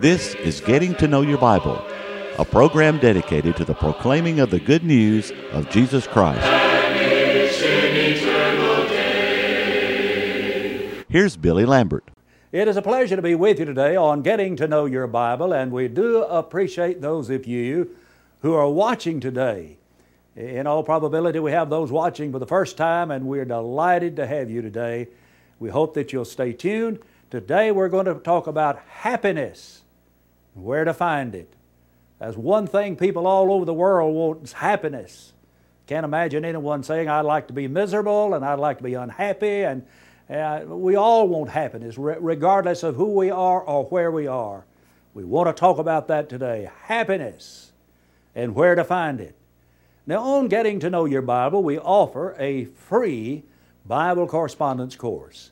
This is Getting to Know Your Bible, a program dedicated to the proclaiming of the good news of Jesus Christ. Here's Billy Lambert. It is a pleasure to be with you today on Getting to Know Your Bible, and we do appreciate those of you who are watching today. In all probability, we have those watching for the first time, and we're delighted to have you today. We hope that you'll stay tuned. Today, we're going to talk about happiness, where to find it. That's one thing people all over the world want is happiness. Can't imagine anyone saying, I'd like to be miserable and I'd like to be unhappy and uh, we all want happiness, re- regardless of who we are or where we are. We want to talk about that today happiness and where to find it. Now, on Getting to Know Your Bible, we offer a free Bible correspondence course.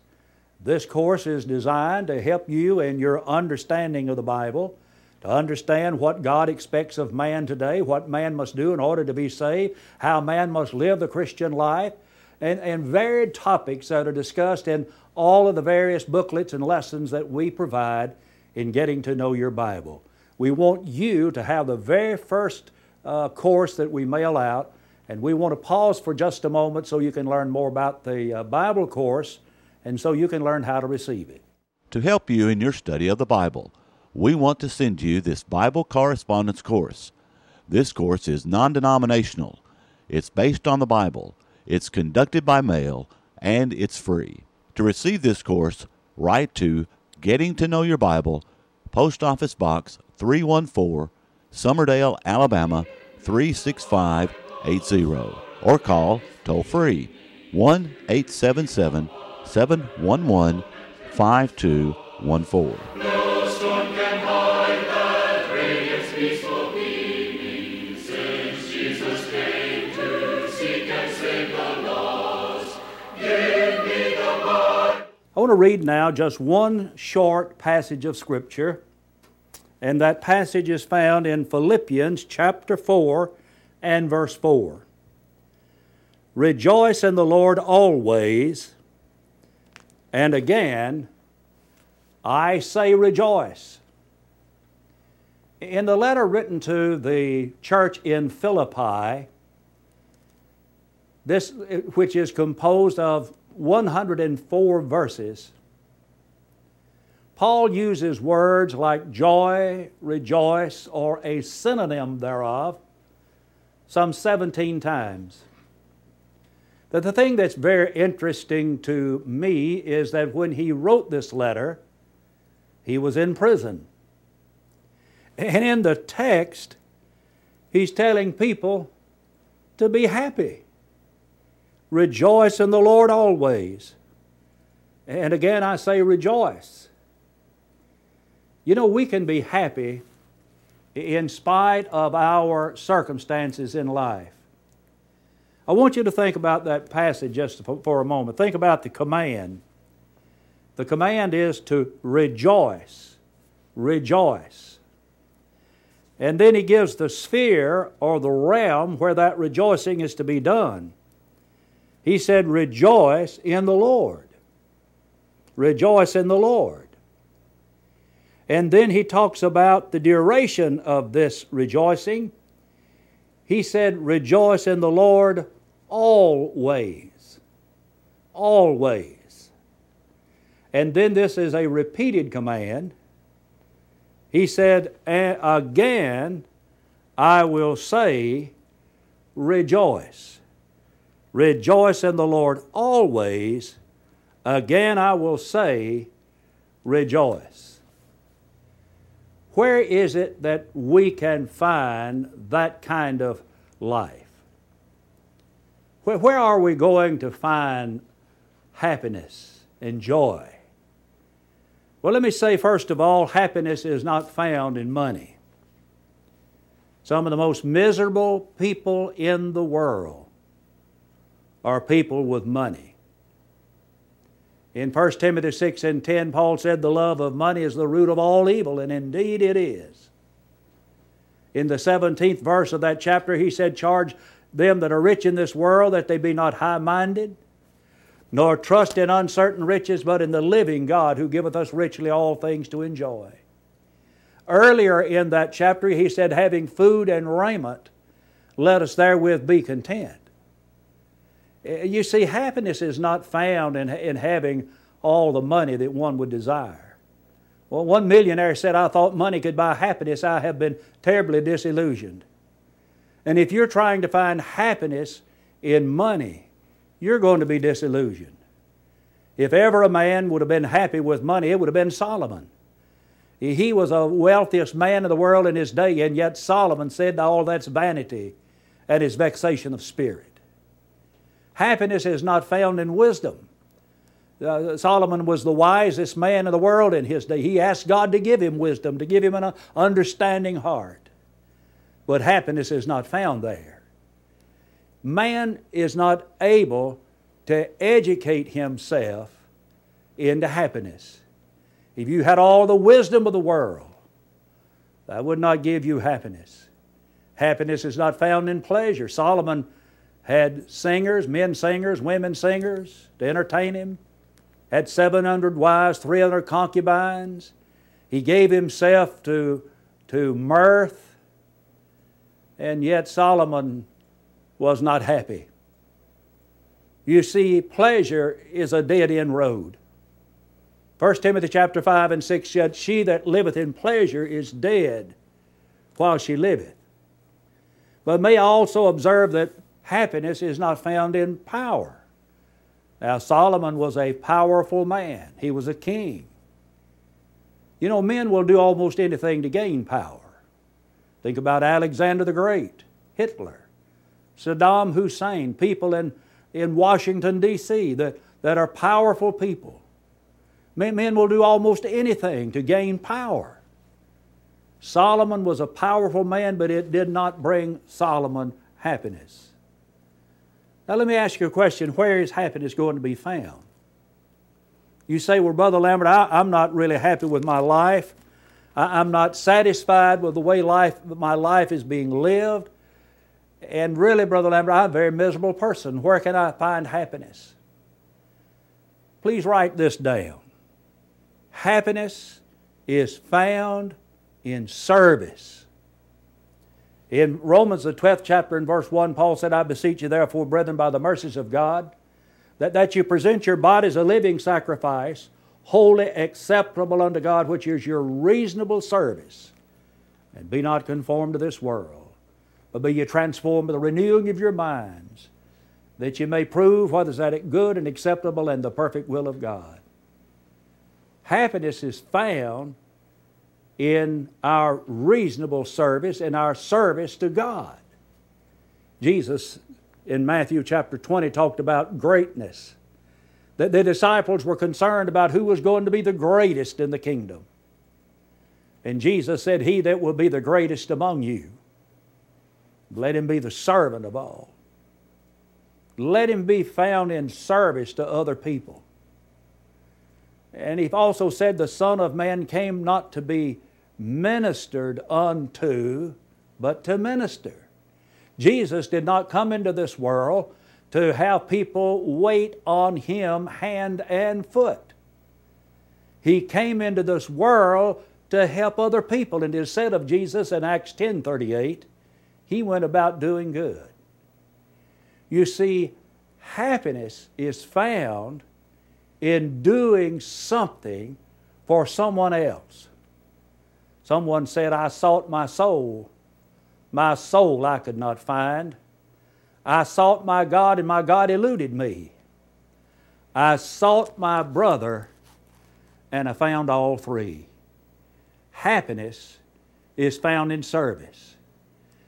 This course is designed to help you in your understanding of the Bible, to understand what God expects of man today, what man must do in order to be saved, how man must live the Christian life and, and varied topics that are discussed in all of the various booklets and lessons that we provide in getting to know your Bible. We want you to have the very first uh, course that we mail out, and we want to pause for just a moment so you can learn more about the uh, Bible course and so you can learn how to receive it. To help you in your study of the Bible, we want to send you this Bible correspondence course. This course is non denominational, it's based on the Bible it's conducted by mail and it's free. To receive this course, write to Getting to Know Your Bible, Post Office Box 314, Summerdale, Alabama 36580, or call toll free 1 877 711 5214. I want to read now just one short passage of Scripture, and that passage is found in Philippians chapter 4 and verse 4. Rejoice in the Lord always, and again, I say rejoice. In the letter written to the church in Philippi, this, which is composed of 104 verses, Paul uses words like joy, rejoice, or a synonym thereof some 17 times. That the thing that's very interesting to me is that when he wrote this letter, he was in prison. And in the text, he's telling people to be happy. Rejoice in the Lord always. And again, I say rejoice. You know, we can be happy in spite of our circumstances in life. I want you to think about that passage just for a moment. Think about the command. The command is to rejoice. Rejoice. And then he gives the sphere or the realm where that rejoicing is to be done. He said, Rejoice in the Lord. Rejoice in the Lord. And then he talks about the duration of this rejoicing. He said, Rejoice in the Lord always. Always. And then this is a repeated command. He said, Again, I will say, Rejoice. Rejoice in the Lord always. Again, I will say, rejoice. Where is it that we can find that kind of life? Where, where are we going to find happiness and joy? Well, let me say first of all, happiness is not found in money. Some of the most miserable people in the world are people with money. In 1 Timothy 6 and 10, Paul said, The love of money is the root of all evil, and indeed it is. In the 17th verse of that chapter, he said, Charge them that are rich in this world that they be not high minded, nor trust in uncertain riches, but in the living God who giveth us richly all things to enjoy. Earlier in that chapter, he said, having food and raiment, let us therewith be content. Eh, you see, happiness is not found in, in having all the money that one would desire. Well, one millionaire said, I thought money could buy happiness. I have been terribly disillusioned. And if you're trying to find happiness in money, you're going to be disillusioned. If ever a man would have been happy with money, it would have been Solomon. He was the wealthiest man in the world in his day, and yet Solomon said, All that's vanity and is vexation of spirit. Happiness is not found in wisdom. Uh, Solomon was the wisest man in the world in his day. He asked God to give him wisdom, to give him an understanding heart. But happiness is not found there. Man is not able to educate himself into happiness. If you had all the wisdom of the world, that would not give you happiness. Happiness is not found in pleasure. Solomon had singers, men singers, women singers to entertain him, had 700 wives, 300 concubines. He gave himself to, to mirth, and yet Solomon was not happy. You see, pleasure is a dead end road. 1 Timothy chapter 5 and 6 said, She that liveth in pleasure is dead while she liveth. But may I also observe that happiness is not found in power. Now, Solomon was a powerful man, he was a king. You know, men will do almost anything to gain power. Think about Alexander the Great, Hitler, Saddam Hussein, people in, in Washington, D.C., that, that are powerful people. Men will do almost anything to gain power. Solomon was a powerful man, but it did not bring Solomon happiness. Now, let me ask you a question where is happiness going to be found? You say, Well, Brother Lambert, I, am not really happy with my life. I, I'm not satisfied with the way life, my life is being lived. And really, Brother Lambert, I'm a very miserable person. Where can I find happiness? Please write this down. Happiness is found in service. In Romans, the 12th chapter, in verse 1, Paul said, I beseech you, therefore, brethren, by the mercies of God, that, that you present your bodies a living sacrifice, holy acceptable unto God, which is your reasonable service. And be not conformed to this world, but be ye transformed by the renewing of your minds, that you may prove what is that good and acceptable and the perfect will of God. Happiness is found in our reasonable service, in our service to God. Jesus in Matthew chapter 20 talked about greatness. That the disciples were concerned about who was going to be the greatest in the kingdom. And Jesus said, He that will be the greatest among you, let him be the servant of all. Let him be found in service to other people. And he also said, The Son of Man came not to be ministered unto, but to minister. Jesus did not come into this world to have people wait on him hand and foot. He came into this world to help other people. And it is said of Jesus in Acts 10 38, he went about doing good. You see, happiness is found in doing something for someone else. Someone said, I sought my soul. My soul I could not find. I sought my God, and my God eluded me. I sought my brother, and I found all three. Happiness is found in service.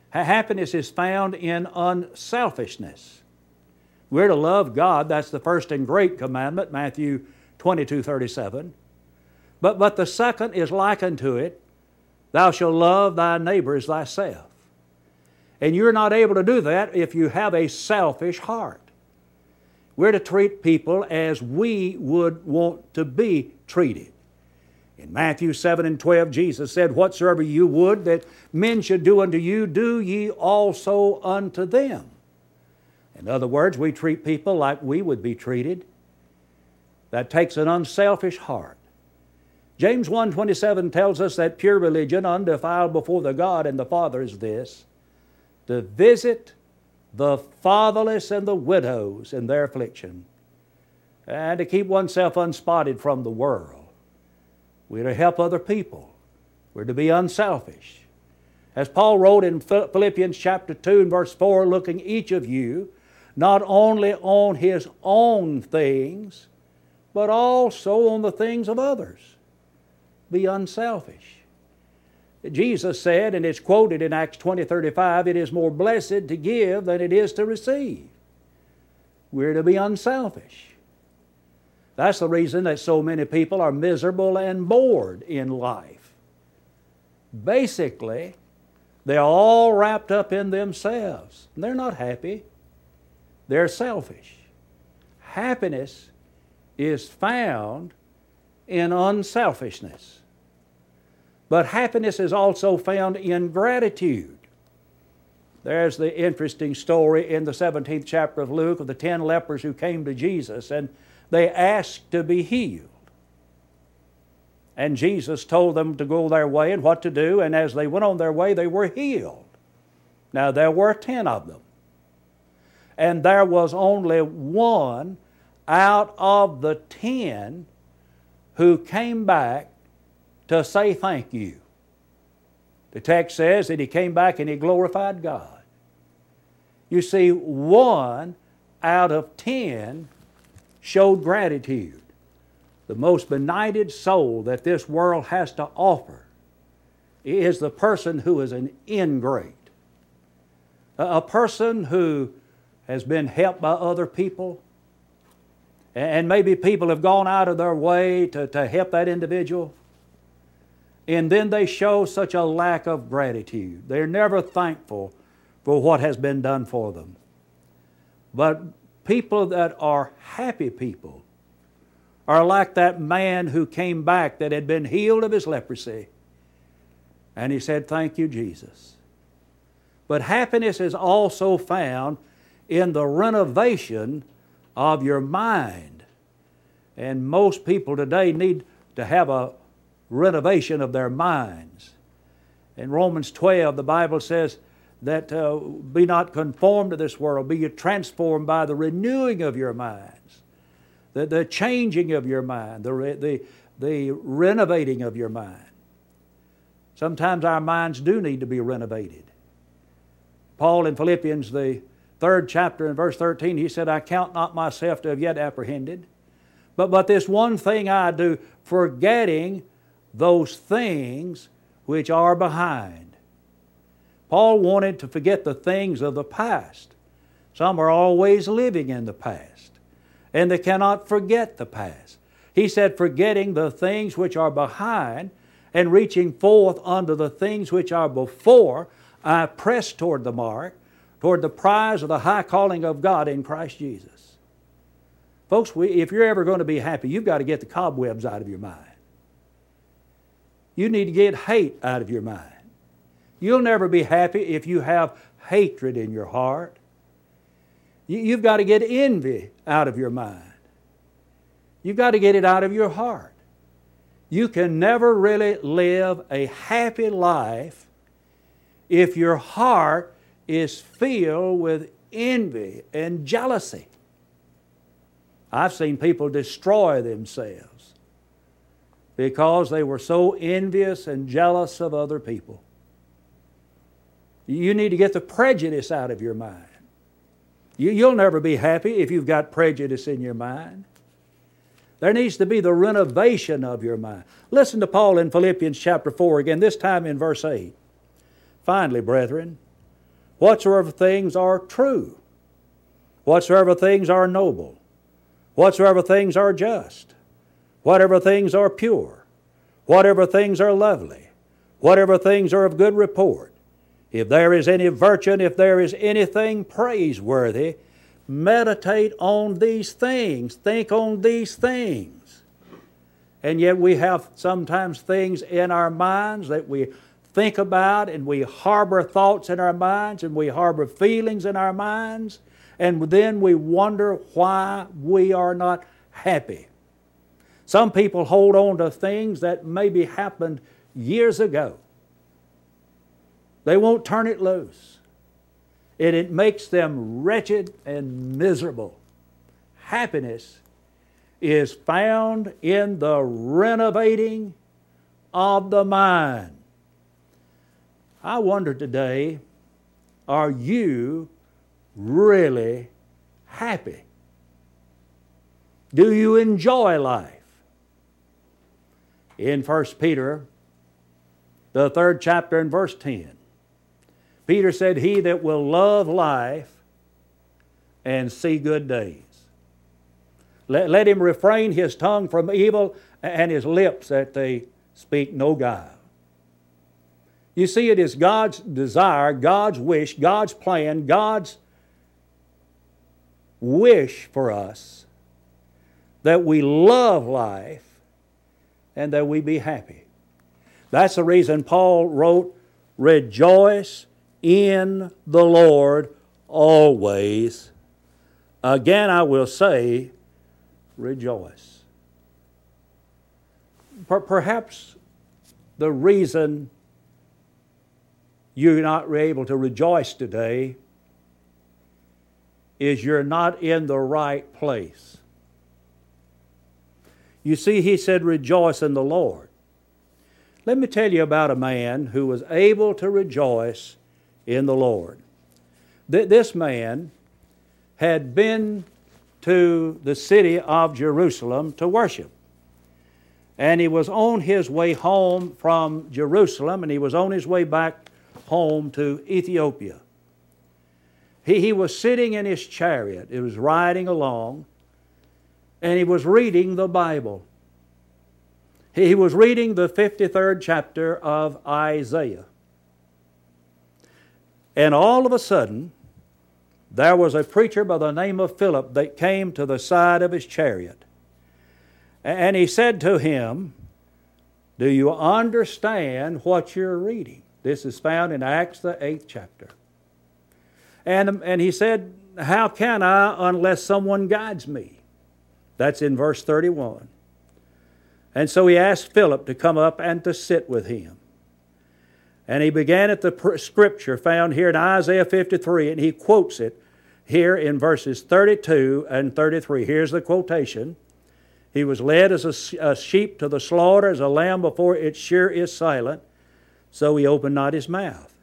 Happiness is found in unselfishness. We're to love God. That's the first and great commandment, Matthew 22 37. But, but the second is likened to it Thou shalt love thy neighbor as thyself. And you're not able to do that if you have a selfish heart. We're to treat people as we would want to be treated. In Matthew 7 and 12, Jesus said, Whatsoever you would that men should do unto you, do ye also unto them. In other words, we treat people like we would be treated. That takes an unselfish heart. James 1:27 tells us that pure religion, undefiled before the God and the Father, is this: to visit the fatherless and the widows in their affliction, and to keep oneself unspotted from the world. We're to help other people. We're to be unselfish. As Paul wrote in Philippians chapter 2 and verse 4, looking each of you not only on his own things, but also on the things of others. Be unselfish. Jesus said, and it's quoted in Acts 20 35, it is more blessed to give than it is to receive. We're to be unselfish. That's the reason that so many people are miserable and bored in life. Basically, they're all wrapped up in themselves. They're not happy, they're selfish. Happiness is found in unselfishness. But happiness is also found in gratitude. There's the interesting story in the 17th chapter of Luke of the ten lepers who came to Jesus and they asked to be healed. And Jesus told them to go their way and what to do, and as they went on their way, they were healed. Now, there were ten of them. And there was only one out of the ten who came back to say thank you. The text says that he came back and he glorified God. You see, one out of ten showed gratitude the most benighted soul that this world has to offer is the person who is an ingrate. A person who has been helped by other people, and maybe people have gone out of their way to, to help that individual, and then they show such a lack of gratitude. They're never thankful for what has been done for them. But people that are happy people, are like that man who came back that had been healed of his leprosy. And he said, Thank you, Jesus. But happiness is also found in the renovation of your mind. And most people today need to have a renovation of their minds. In Romans 12, the Bible says that uh, be not conformed to this world, be you transformed by the renewing of your minds, the, the changing of your mind, the, the, the renovating of your mind. Sometimes our minds do need to be renovated. Paul in Philippians, the third chapter, in verse 13, he said, I count not myself to have yet apprehended, but, but this one thing I do, forgetting those things which are behind. Paul wanted to forget the things of the past. Some are always living in the past and they cannot forget the past. He said, forgetting the things which are behind and reaching forth unto the things which are before, I press toward the mark, toward the prize of the high calling of God in Christ Jesus. Folks, we, if you're ever going to be happy, you've got to get the cobwebs out of your mind. You need to get hate out of your mind. You'll never be happy if you have hatred in your heart. You've got to get envy out of your mind. You've got to get it out of your heart. You can never really live a happy life if your heart is filled with envy and jealousy. I've seen people destroy themselves because they were so envious and jealous of other people. You need to get the prejudice out of your mind. You, will never be happy if you've got prejudice in your mind. There needs to be the renovation of your mind. Listen to Paul in Philippians chapter 4 again, this time in verse 8. Finally, brethren, whatsoever things are true, whatsoever things are noble, whatsoever things are just, whatever things are pure, whatever things are lovely, whatever things are of good report, if there is any virtue, if there is anything praiseworthy, meditate on these things, think on these things. And yet we have sometimes things in our minds that we think about and we harbor thoughts in our minds and we harbor feelings in our minds and then we wonder why we are not happy. Some people hold on to things that maybe happened years ago. They won't turn it loose. And it makes them wretched and miserable. Happiness is found in the renovating of the mind. I wonder today are you really happy? Do you enjoy life? In 1 Peter, the third chapter and verse 10, Peter said, He that will love life and see good days. Let, let him refrain his tongue from evil and his lips that they speak no guile. You see, it is God's desire, God's wish, God's plan, God's wish for us that we love life and that we be happy. That's the reason Paul wrote, Rejoice in the Lord always. Again, I will say, Rejoice. Perhaps the reason you're not able to rejoice today is you're not in the right place. You see, he said, Rejoice in the Lord. Let me tell you about a man who was able to rejoice in the Lord. Th- this man had been to the city of Jerusalem to worship. And he was on his way home from Jerusalem, and he was on his way back home to Ethiopia. He, he was sitting in his chariot, it was riding along, and he was reading the Bible. He, was reading the 53rd chapter of Isaiah. And all of a sudden, there was a preacher by the name of Philip that came to the side of his chariot. And he said to him, Do you understand what you're reading? This is found in Acts, the eighth chapter. And, and he said, How can I unless someone guides me? That's in verse 31. And so he asked Philip to come up and to sit with him. And he began at the scripture found here in Isaiah 53, and he quotes it here in verses 32 and 33. Here's the quotation He was led as a, sheep to the slaughter, as a lamb before its shear is silent, so he opened not his mouth.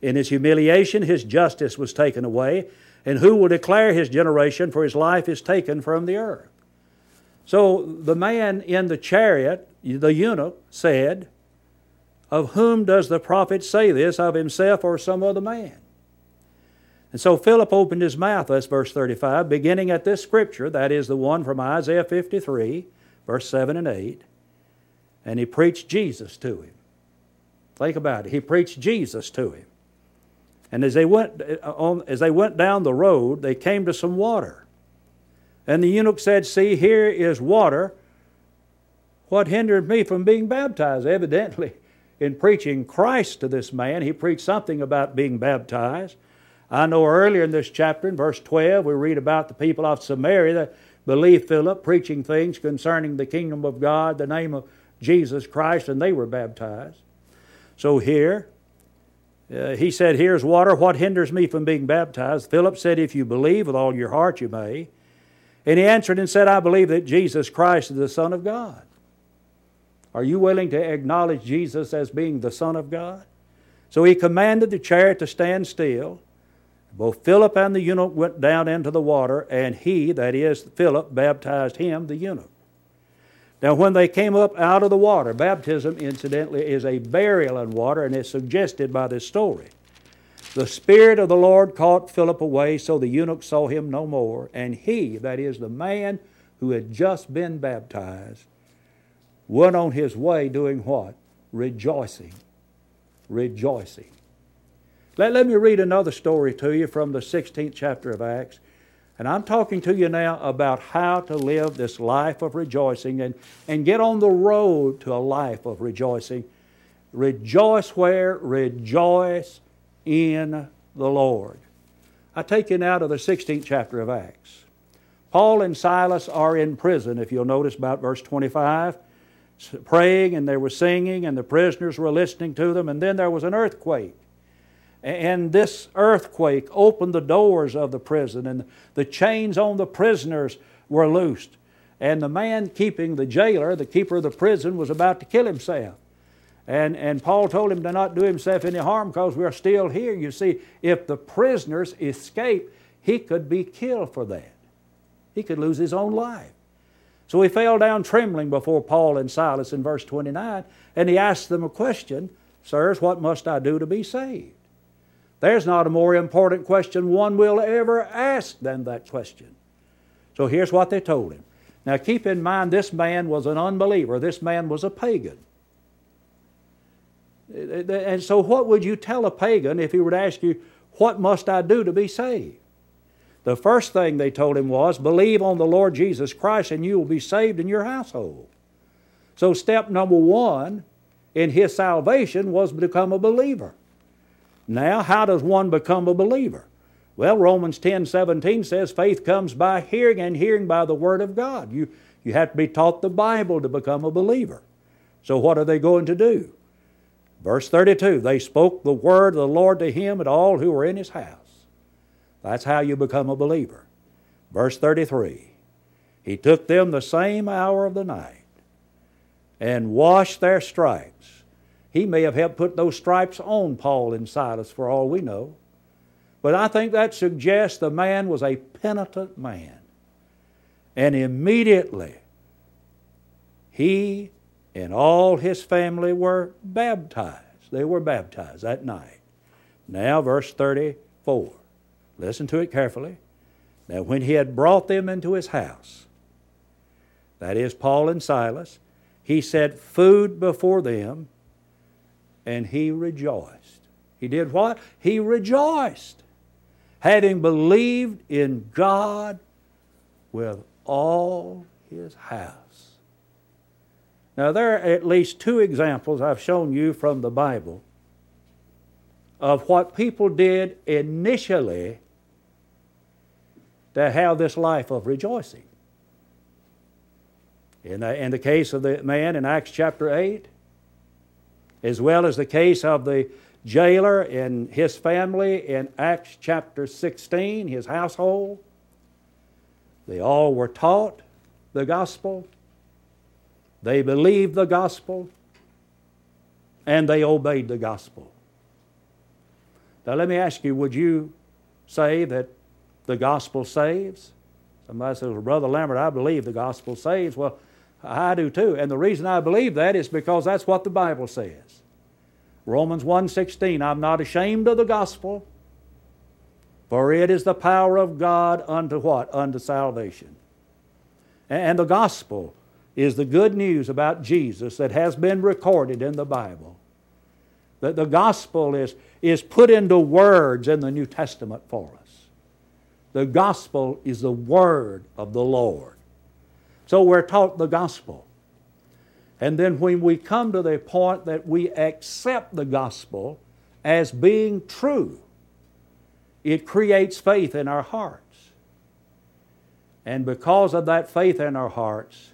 In his humiliation, his justice was taken away. And who will declare his generation? For his life is taken from the earth. So the man in the chariot, the eunuch, said, Of whom does the prophet say this, of himself or some other man? And so Philip opened his mouth, that's verse 35, beginning at this scripture, that is the one from Isaiah 53, verse 7 and 8, and he preached Jesus to him. Think about it. He preached Jesus to him. And as they went, uh, on, as they went down the road, they came to some water. And the eunuch said, See, here is water. What hindered me from being baptized? Evidently, in preaching Christ to this man, he preached something about being baptized. I know earlier in this chapter, in verse 12, we read about the people of Samaria that believed Philip, preaching things concerning the kingdom of God, the name of Jesus Christ, and they were baptized. So here, uh, he said, Here's water. What hinders me from being baptized? Philip said, If you believe with all your heart, you may. And he answered and said, I believe that Jesus Christ is the Son of God. Are you willing to acknowledge Jesus as being the Son of God? So he commanded the chariot to stand still. Both Philip and the eunuch went down into the water, and he, that is, Philip, baptized him, the eunuch. Now, when they came up out of the water, baptism, incidentally, is a burial in water, and it's suggested by this story. The Spirit of the Lord caught Philip away, so the eunuch saw him no more. And he, that is, the man who had just been baptized, went on his way doing what? Rejoicing. Rejoicing. Let, let me read another story to you from the 16th chapter of Acts. And I'm talking to you now about how to live this life of rejoicing and, and get on the road to a life of rejoicing. Rejoice where? Rejoice in the Lord. I take you now to the 16th chapter of Acts. Paul and Silas are in prison, if you'll notice about verse 25, praying and they were singing, and the prisoners were listening to them, and then there was an earthquake. And this earthquake opened the doors of the prison, and the chains on the prisoners were loosed. And the man keeping the jailer, the keeper of the prison, was about to kill himself. And, and Paul told him to not do himself any harm because we're still here. You see, if the prisoners escape, he could be killed for that. He could lose his own life. So he fell down trembling before Paul and Silas in verse 29, and he asked them a question Sirs, what must I do to be saved? There's not a more important question one will ever ask than that question. So here's what they told him. Now keep in mind, this man was an unbeliever, this man was a pagan. And so, what would you tell a pagan if he were to ask you, What must I do to be saved? The first thing they told him was, Believe on the Lord Jesus Christ and you will be saved in your household. So, step number one in his salvation was become a believer. Now, how does one become a believer? Well, Romans 10 17 says faith comes by hearing, and hearing by the Word of God. You, you have to be taught the Bible to become a believer. So, what are they going to do? Verse 32 They spoke the word of the Lord to him and all who were in his house. That's how you become a believer. Verse 33 He took them the same hour of the night and washed their stripes he may have helped put those stripes on Paul and Silas for all we know. But I think that suggests the man was a penitent man. And immediately, he and all his family were baptized. They were baptized that night. Now, verse 34. Listen to it carefully. Now, when he had brought them into his house, that is, Paul and Silas, he set food before them and he rejoiced. He did what? He rejoiced, having believed in God with all his house. Now, there are at least two examples I've shown you from the Bible of what people did initially to have this life of rejoicing. In the, in the case of the man in Acts chapter 8, as well as the case of the jailer and his family in Acts chapter 16, his household. They all were taught the gospel, they believed the gospel, and they obeyed the gospel. Now, let me ask you would you say that the gospel saves? Somebody says, well, Brother Lambert, I believe the gospel saves. Well, I do too. And the reason I believe that is because that's what the Bible says. Romans 1:16, I'm not ashamed of the gospel, for it is the power of God unto what? Unto salvation. And the gospel is the good news about Jesus that has been recorded in the Bible. That the gospel is, is put into words in the New Testament for us. The gospel is the word of the Lord. So we're taught the gospel. And then when we come to the point that we accept the gospel as being true, it creates faith in our hearts. And because of that faith in our hearts,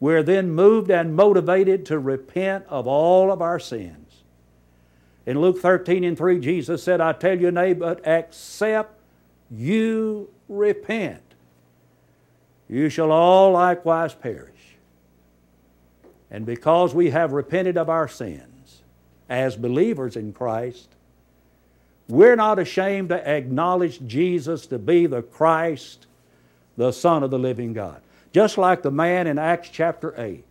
we're then moved and motivated to repent of all of our sins. In Luke 13 and 3, Jesus said, I tell you, nay, but except you repent, you shall all likewise perish. And because we have repented of our sins as believers in Christ, we're not ashamed to acknowledge Jesus to be the Christ, the Son of the living God. Just like the man in Acts chapter 8.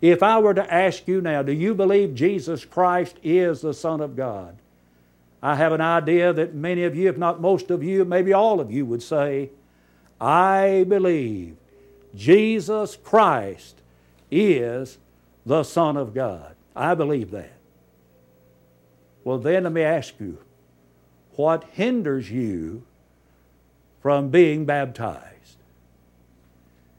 If I were to ask you now, do you believe Jesus Christ is the Son of God? I have an idea that many of you, if not most of you, maybe all of you would say, I believe Jesus Christ is the Son of God. I believe that. Well, then let me ask you what hinders you from being baptized?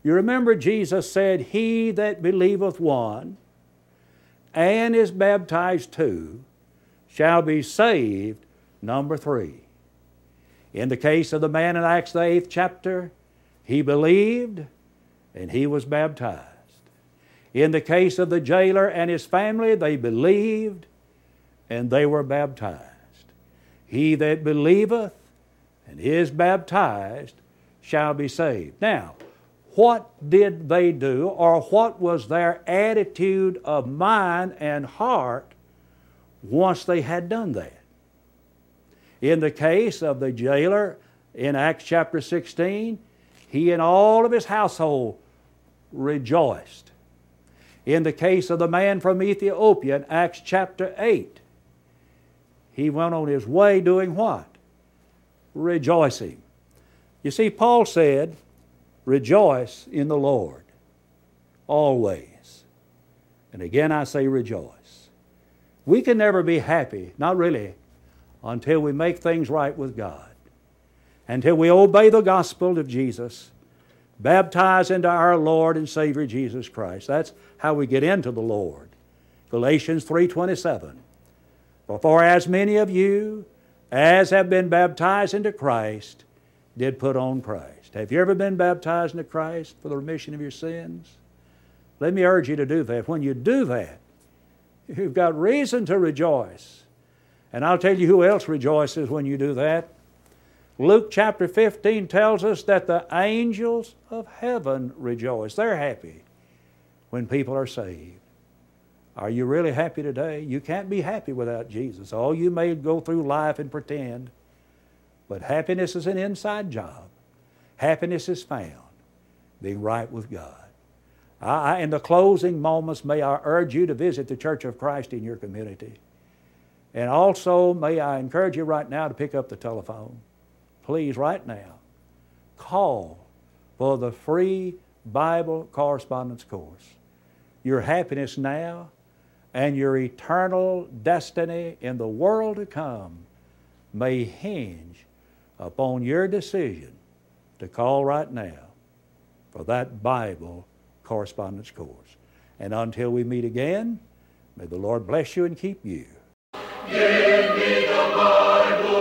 You remember Jesus said, He that believeth one and is baptized two shall be saved. Number three. In the case of the man in Acts, the eighth chapter, He believed and he was baptized. In the case of the jailer and his family, they believed and they were baptized. He that believeth and is baptized shall be saved. Now, what did they do, or what was their attitude of mind and heart once they had done that? In the case of the jailer in Acts chapter 16, he and all of his household rejoiced. In the case of the man from Ethiopia in Acts chapter 8, he went on his way doing what? Rejoicing. You see, Paul said, Rejoice in the Lord always. And again, I say rejoice. We can never be happy, not really, until we make things right with God, until we obey the gospel of Jesus, baptize into our Lord and Savior Jesus Christ. That's how we get into the Lord. Galatians 3:27. For as many of you as have been baptized into Christ did put on Christ. Have you ever been baptized into Christ for the remission of your sins? Let me urge you to do that. When you do that, you've got reason to rejoice. And I'll tell you who else rejoices when you do that. Luke chapter 15 tells us that the angels of heaven rejoice. They're happy when people are saved. Are you really happy today? You can't be happy without Jesus. All you may go through life and pretend, but happiness is an inside job. Happiness is found being right with God. I, in the closing moments, may I urge you to visit the Church of Christ in your community. And also, may I encourage you right now to pick up the telephone. Please, right now, call for the free Bible correspondence course. Your happiness now and your eternal destiny in the world to come may hinge upon your decision to call right now for that Bible correspondence course. And until we meet again, may the Lord bless you and keep you. Give me the Bible,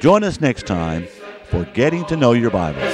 Join us next time for Getting to Know Your Bible.